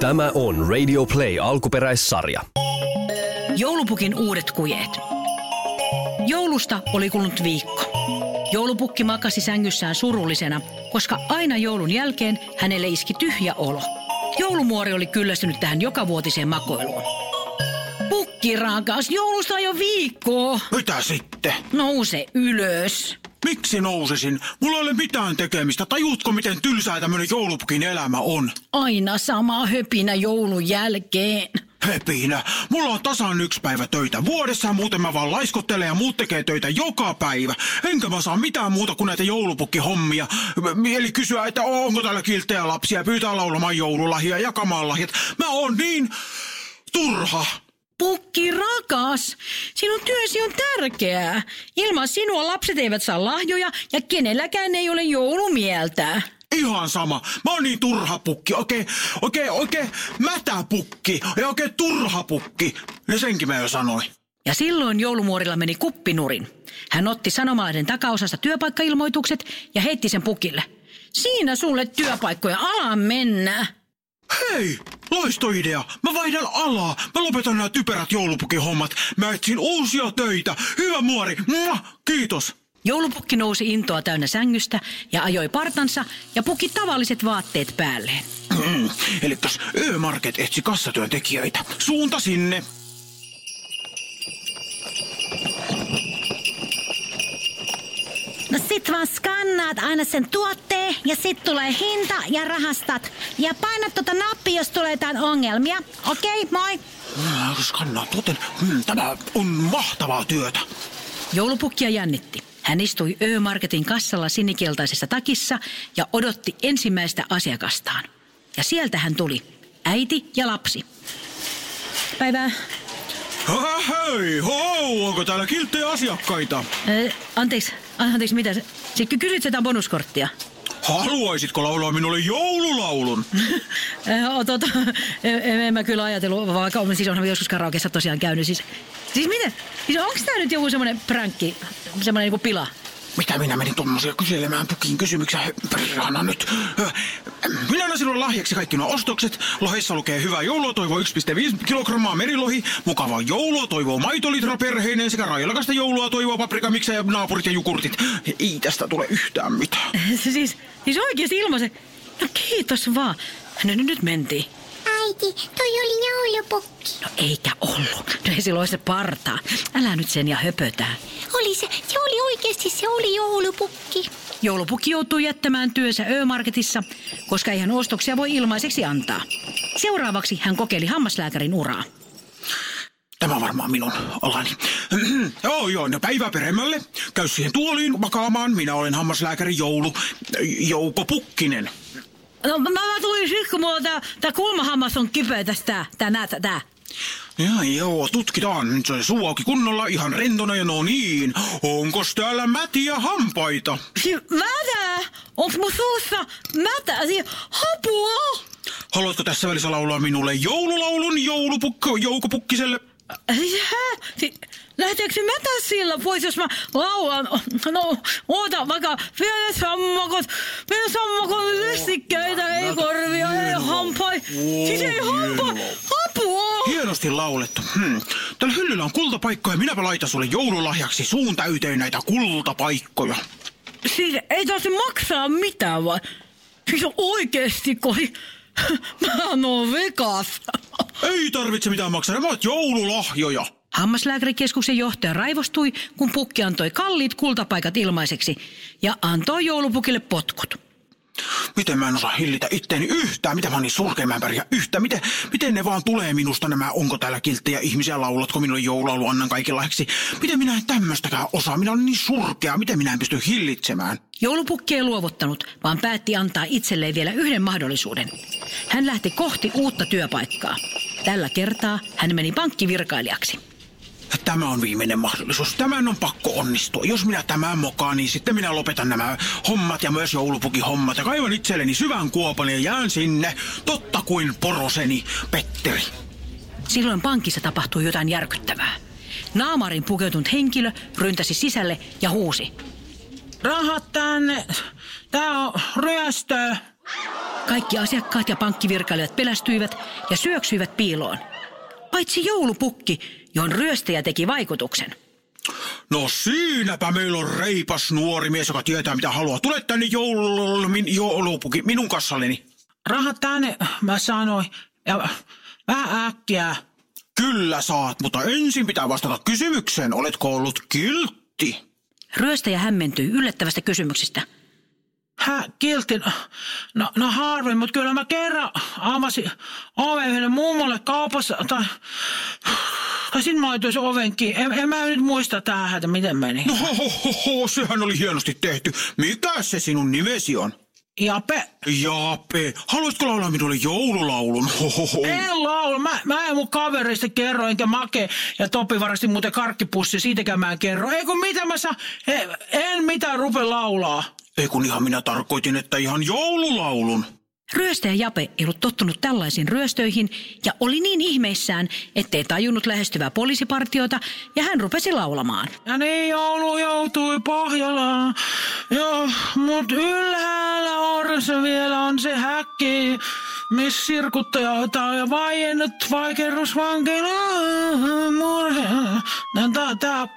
Tämä on Radio Play alkuperäissarja. Joulupukin uudet kujeet. Joulusta oli kulunut viikko. Joulupukki makasi sängyssään surullisena, koska aina joulun jälkeen hänelle iski tyhjä olo. Joulumuori oli kyllästynyt tähän jokavuotiseen makoiluun. Pukki rakas, joulusta on jo viikkoa. Mitä sitten? Nouse ylös. Miksi nousisin? Mulla ei ole mitään tekemistä. Tajuutko, miten tylsää tämmönen joulupukin elämä on? Aina sama höpinä joulun jälkeen. Hepinä. Mulla on tasan yksi päivä töitä vuodessa, muuten mä vaan laiskottelen ja muut tekee töitä joka päivä. Enkä mä saa mitään muuta kuin näitä joulupukkihommia. Eli kysyä, että onko täällä kilttejä lapsia, pyytää laulamaan joululahia ja jakamaan lahjat. Mä oon niin turha. Pukki rakas, sinun työsi on tärkeää. Ilman sinua lapset eivät saa lahjoja ja kenelläkään ei ole joulumieltä. Ihan sama. Mä oon niin turha pukki. Oikein, oikein, oikein mätä pukki. Ja oikein turha pukki. Ja senkin mä jo sanoin. Ja silloin joulumuorilla meni kuppinurin. Hän otti sanomalehden takaosasta työpaikkailmoitukset ja heitti sen pukille. Siinä sulle työpaikkoja, ala mennä. Hei, loistoidea. Mä vaihdan alaa. Mä lopetan nämä typerät joulupukihommat. Mä etsin uusia töitä. Hyvä muori. Mua, kiitos. Joulupukki nousi intoa täynnä sängystä ja ajoi partansa ja puki tavalliset vaatteet päälleen. Mm, Eli Ö-Market etsi kassatyöntekijöitä. Suunta sinne. No sit vaan skannaat aina sen tuotteen ja sit tulee hinta ja rahastat. Ja painat tuota nappia, jos tulee jotain ongelmia. Okei, okay, moi. Mm, Skannaa tuoten. Mm, Tämä on mahtavaa työtä. Joulupukkia jännitti. Hän istui Ö-Marketin kassalla sinikeltaisessa takissa ja odotti ensimmäistä asiakastaan. Ja sieltä hän tuli. Äiti ja lapsi. Päivää. Ha, hei, ho, onko täällä kilttejä asiakkaita? Ö, anteeksi, anteeksi, mitä? se- ky- kysyt sitä bonuskorttia? Haluaisitko laulaa minulle joululaulun? Ot, en, en mä kyllä ajatellut, vaikka on, siis onhan joskus karaokeessa tosiaan käynyt. Siis, siis miten? Siis onko tämä nyt joku semmoinen pränkki, semmoinen niinku pila? Mitä minä menin tuommoisia kyselemään pukin kysymyksiä? Perhana nyt. Minä annan sinulle lahjaksi kaikki nuo ostokset. Lohessa lukee hyvää joulua toivoo 1,5 kilogrammaa merilohi. Mukavaa joulua toivoo maitolitra perheinen sekä railakasta joulua toivoo paprikamiksa ja naapurit ja jukurtit. Ei tästä tule yhtään mitään. siis, siis oikeasti ilmaisen. No kiitos vaan. No nyt, nyt mentiin. Äiti, toi oli joulupukki. No eikä ollut. No ei silloin se partaa. Älä nyt sen ja höpötää. Oli se, se oli oikeasti, se oli joulupukki. Joulupukki joutui jättämään työnsä Ö-Marketissa, koska eihän ostoksia voi ilmaiseksi antaa. Seuraavaksi hän kokeili hammaslääkärin uraa. Tämä on varmaan minun alani. joo, joo, no päivää peremmälle. Käy siihen tuoliin makaamaan. Minä olen hammaslääkäri Joulu. Jouko Pukkinen. No mä, mä tulin siksi, kun mulla tää, tää kulmahammas on kipeä tästä. Tää, sä, tää. Ja joo, tutkitaan. Nyt se suu auki kunnolla, ihan rentona ja no niin. Onkos täällä mätiä hampaita? Siis mätä! Onks mun suussa mätä? Siis hapua! Haluatko tässä välissä laulaa minulle joululaulun joulupukko, Jouko Pukkiselle? Siis hä? Lähteekö se mätä sillä pois, jos mä laulan? No, oota vaikka vielä sammakot, vielä sammakot, lestikkeitä, ei korvia, ei hampai. Siis ei hampa, apua! Hienosti laulettu. Hmm. Tällä hyllyllä on kultapaikkoja. Minäpä laitan sulle joululahjaksi suun täyteen näitä kultapaikkoja. Siis ei tarvitse maksaa mitään vai? Siis oikeesti, koi. Mä oon vegas. Ei tarvitse mitään maksaa, nämä ovat joululahjoja. Hammaslääkärikeskuksen johtaja raivostui, kun pukki antoi kalliit kultapaikat ilmaiseksi ja antoi joulupukille potkut. Miten mä en osaa hillitä itteeni yhtään? Miten mä oon niin surkea, mä en pärjää yhtään? Miten, miten ne vaan tulee minusta nämä, onko täällä kilttejä ihmisiä, laulatko minulle joululaulu, annan lahjaksi? Miten minä en tämmöstäkään osaa? Minä olen niin surkea, miten minä en pysty hillitsemään? Joulupukki ei luovuttanut, vaan päätti antaa itselleen vielä yhden mahdollisuuden. Hän lähti kohti uutta työpaikkaa. Tällä kertaa hän meni pankkivirkailijaksi. Tämä on viimeinen mahdollisuus. Tämän on pakko onnistua. Jos minä tämän mokaan, niin sitten minä lopetan nämä hommat ja myös joulupukihommat ja kaivan itselleni syvän kuopan ja jään sinne, totta kuin poroseni, Petteri. Silloin pankissa tapahtui jotain järkyttävää. Naamarin pukeutunut henkilö ryntäsi sisälle ja huusi. Rahat tänne. Tää on ryöstö. Kaikki asiakkaat ja pankkivirkailijat pelästyivät ja syöksyivät piiloon. Paitsi joulupukki, johon ryöstäjä teki vaikutuksen. No siinäpä meillä on reipas nuori mies, joka tietää mitä haluaa. Tule tänne joulu, min, joulupuki minun kassalleni. Rahat tänne, mä sanoin. Ja vähän äkkiä. Kyllä saat, mutta ensin pitää vastata kysymykseen. Oletko ollut kiltti? Ryöstäjä hämmentyi yllättävästä kysymyksestä. Hä, kiltti? No, no harvin, mutta kyllä mä kerran avasin oven mummolle kaupassa. Tai, tai sit mä laitoin ovenkin. En, en mä nyt muista tähän, että miten meni. No ho, ho, ho, ho, sehän oli hienosti tehty. Mikä se sinun nimesi on? Jape, Jaape, haluaisitko laulaa minulle joululaulun? Ho, ho, ho. en laula. Mä, mä en mun kavereista kerro, enkä Make ja Topi varasti muuten karkkipussi. Siitäkään mä en kerro. Ei kun mitä mä saa, en mitään rupe laulaa. Ei kun ihan minä tarkoitin, että ihan joululaulun. Ryöstäjä Jape ei ollut tottunut tällaisiin ryöstöihin ja oli niin ihmeissään, ettei tajunnut lähestyvää poliisipartiota ja hän rupesi laulamaan. Ja niin joulu joutui Pohjolaan. Joo, mut ylhäällä orressa vielä on se häkki, missä sirkuttaja ottaa ja vaiennut vaikerrusvankilaan murhe. Tää, tää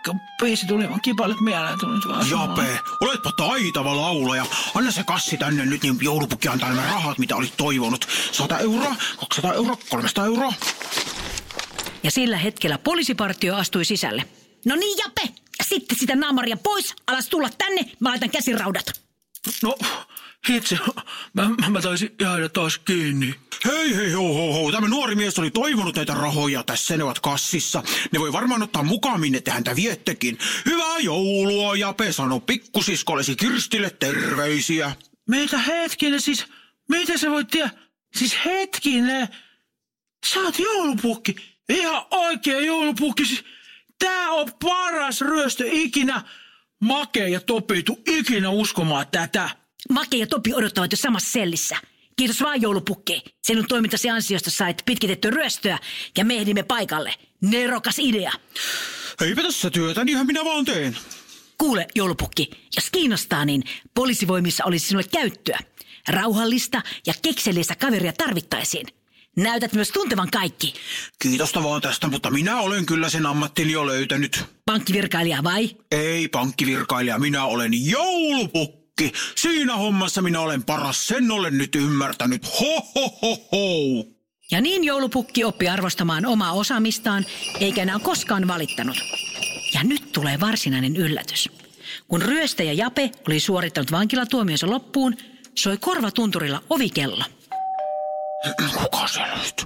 biisi tuli vaan kipalet mieleen. Tuli vaan Jape, oletpa taitava laulaja. Anna se kassi tänne nyt, niin joulupukki antaa nämä rahat, mitä olit toivonut. 100 euroa, 200 euroa, 300 euroa. Ja sillä hetkellä poliisipartio astui sisälle. No niin Jape, sitten sitä naamaria pois, alas tulla tänne, mä laitan käsiraudat. No, itse, mä, mä taisin jäädä taas kiinni. Hei, hei, ho, ho, ho. Tämä nuori mies oli toivonut näitä rahoja. Tässä ne ovat kassissa. Ne voi varmaan ottaa mukaan, minne te häntä viettekin. Hyvää joulua, Jape, sano pikkusiskollesi Kirstille terveisiä. Meitä hetkinen, siis, mitä sä voit tiedä? Siis hetkinen, sä oot joulupukki. Ihan oikea joulupukki. Siis, tää on paras ryöstö ikinä. Make ja Topi ei ikinä uskomaan tätä. Make ja Topi odottavat jo samassa sellissä. Kiitos vaan joulupukki. Sinun toimintasi ansiosta sait pitkitetty ryöstöä ja me ehdimme paikalle. Nerokas idea. Eipä tässä työtä, niinhän minä vaan teen. Kuule, joulupukki, jos kiinnostaa, niin poliisivoimissa olisi sinulle käyttöä. Rauhallista ja kekseliäistä kaveria tarvittaisiin. Näytät myös tuntevan kaikki. Kiitosta vaan tästä, mutta minä olen kyllä sen ammattini jo löytänyt. Pankkivirkailija vai? Ei pankkivirkailija, minä olen joulupukki. Siinä hommassa minä olen paras, sen olen nyt ymmärtänyt. Ho, ho, ho, ho. Ja niin joulupukki oppi arvostamaan omaa osaamistaan, eikä enää koskaan valittanut. Ja nyt tulee varsinainen yllätys. Kun ryöstäjä Jape oli suorittanut vankilatuomionsa loppuun, soi korvatunturilla ovikello. Kuka siellä nyt?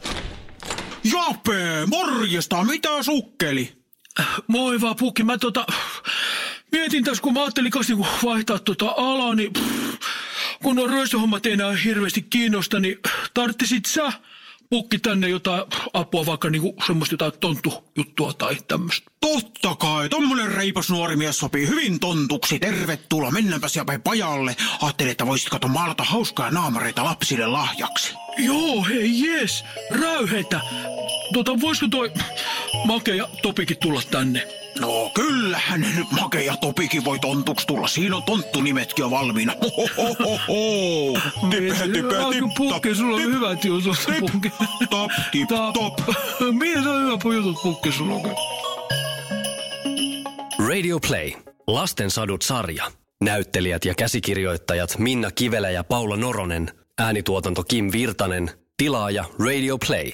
Jape, morjesta, mitä sukkeli? Moi vaan pukki, mä tota... Mietin tässä, kun mä ajattelin kanssa niinku vaihtaa tota alaa, niin... Pff, kun on ryöstöhommat ei enää hirveästi kiinnosta, niin tarttisit sä pukki tänne jotain apua, vaikka niinku semmoista jotain tonttujuttua tai tämmöistä. Totta kai, tommonen reipas nuori mies sopii hyvin tontuksi. Tervetuloa, mennäänpäs Jape pajalle. Ajattelin, että voisit kato maalata hauskaa naamareita lapsille lahjaksi. Joo, hei jes, räyheitä. Tota, voisiko toi Make ja Topikin tulla tänne? No kyllähän ne nyt Make ja Topikin voi tontuksi tulla. Siinä on tonttunimetkin jo valmiina. Hohohoho. Tipe, tipe, tip, Pukki, sulla on hyvät jutut, tip, Pukki. top, tip, top. Se on hyvä jutut, Pukki, sulla on? Radio Play. Lasten sadut sarja. Näyttelijät ja käsikirjoittajat Minna Kivelä ja Paula Noronen. Äänituotanto Kim Virtanen. Tilaaja Radio Play.